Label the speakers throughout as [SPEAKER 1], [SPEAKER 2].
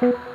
[SPEAKER 1] Thank you.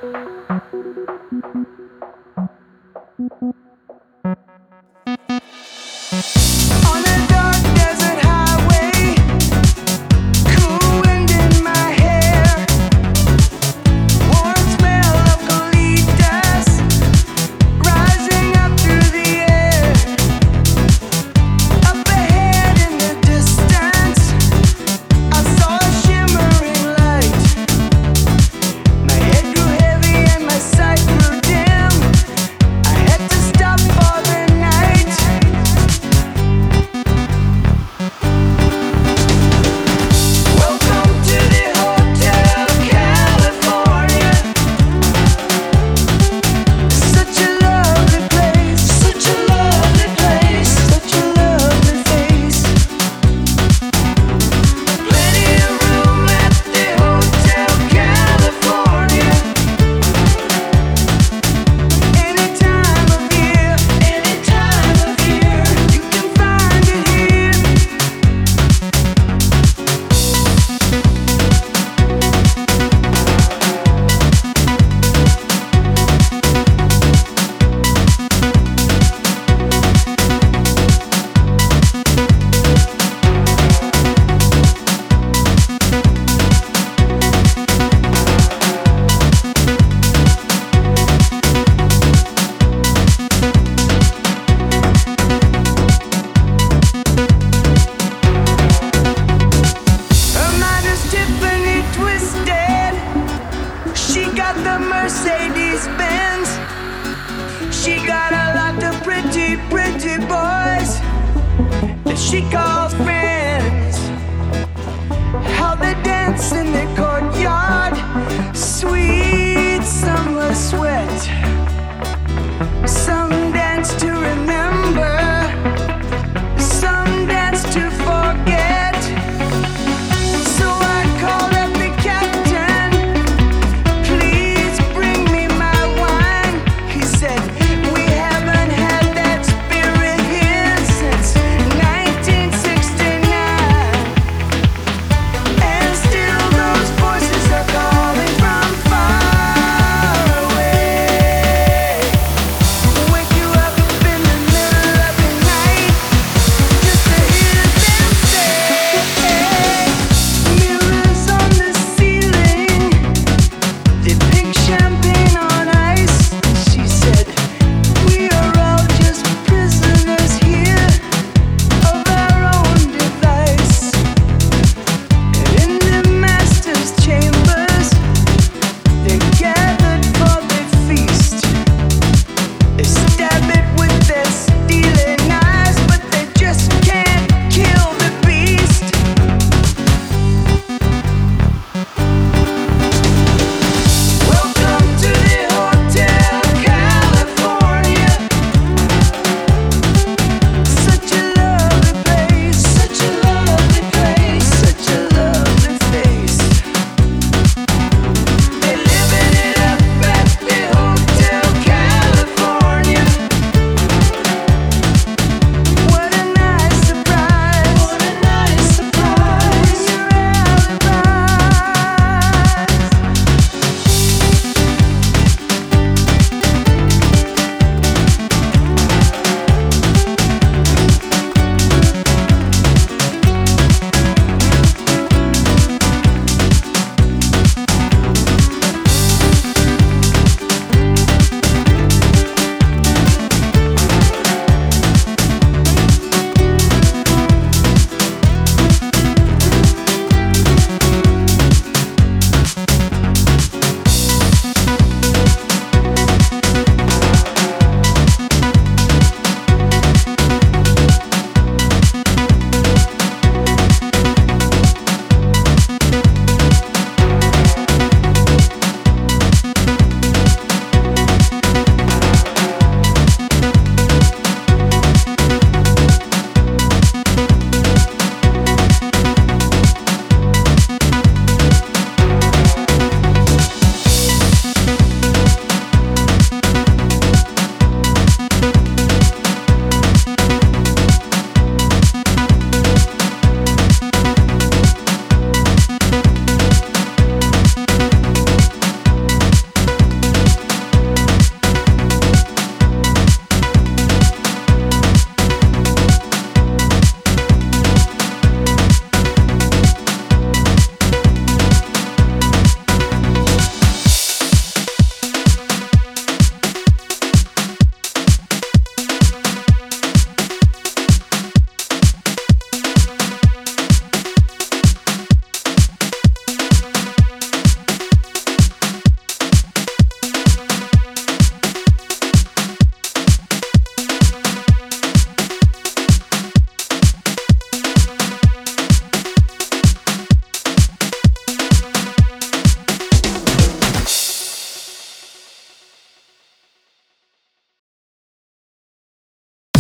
[SPEAKER 1] It's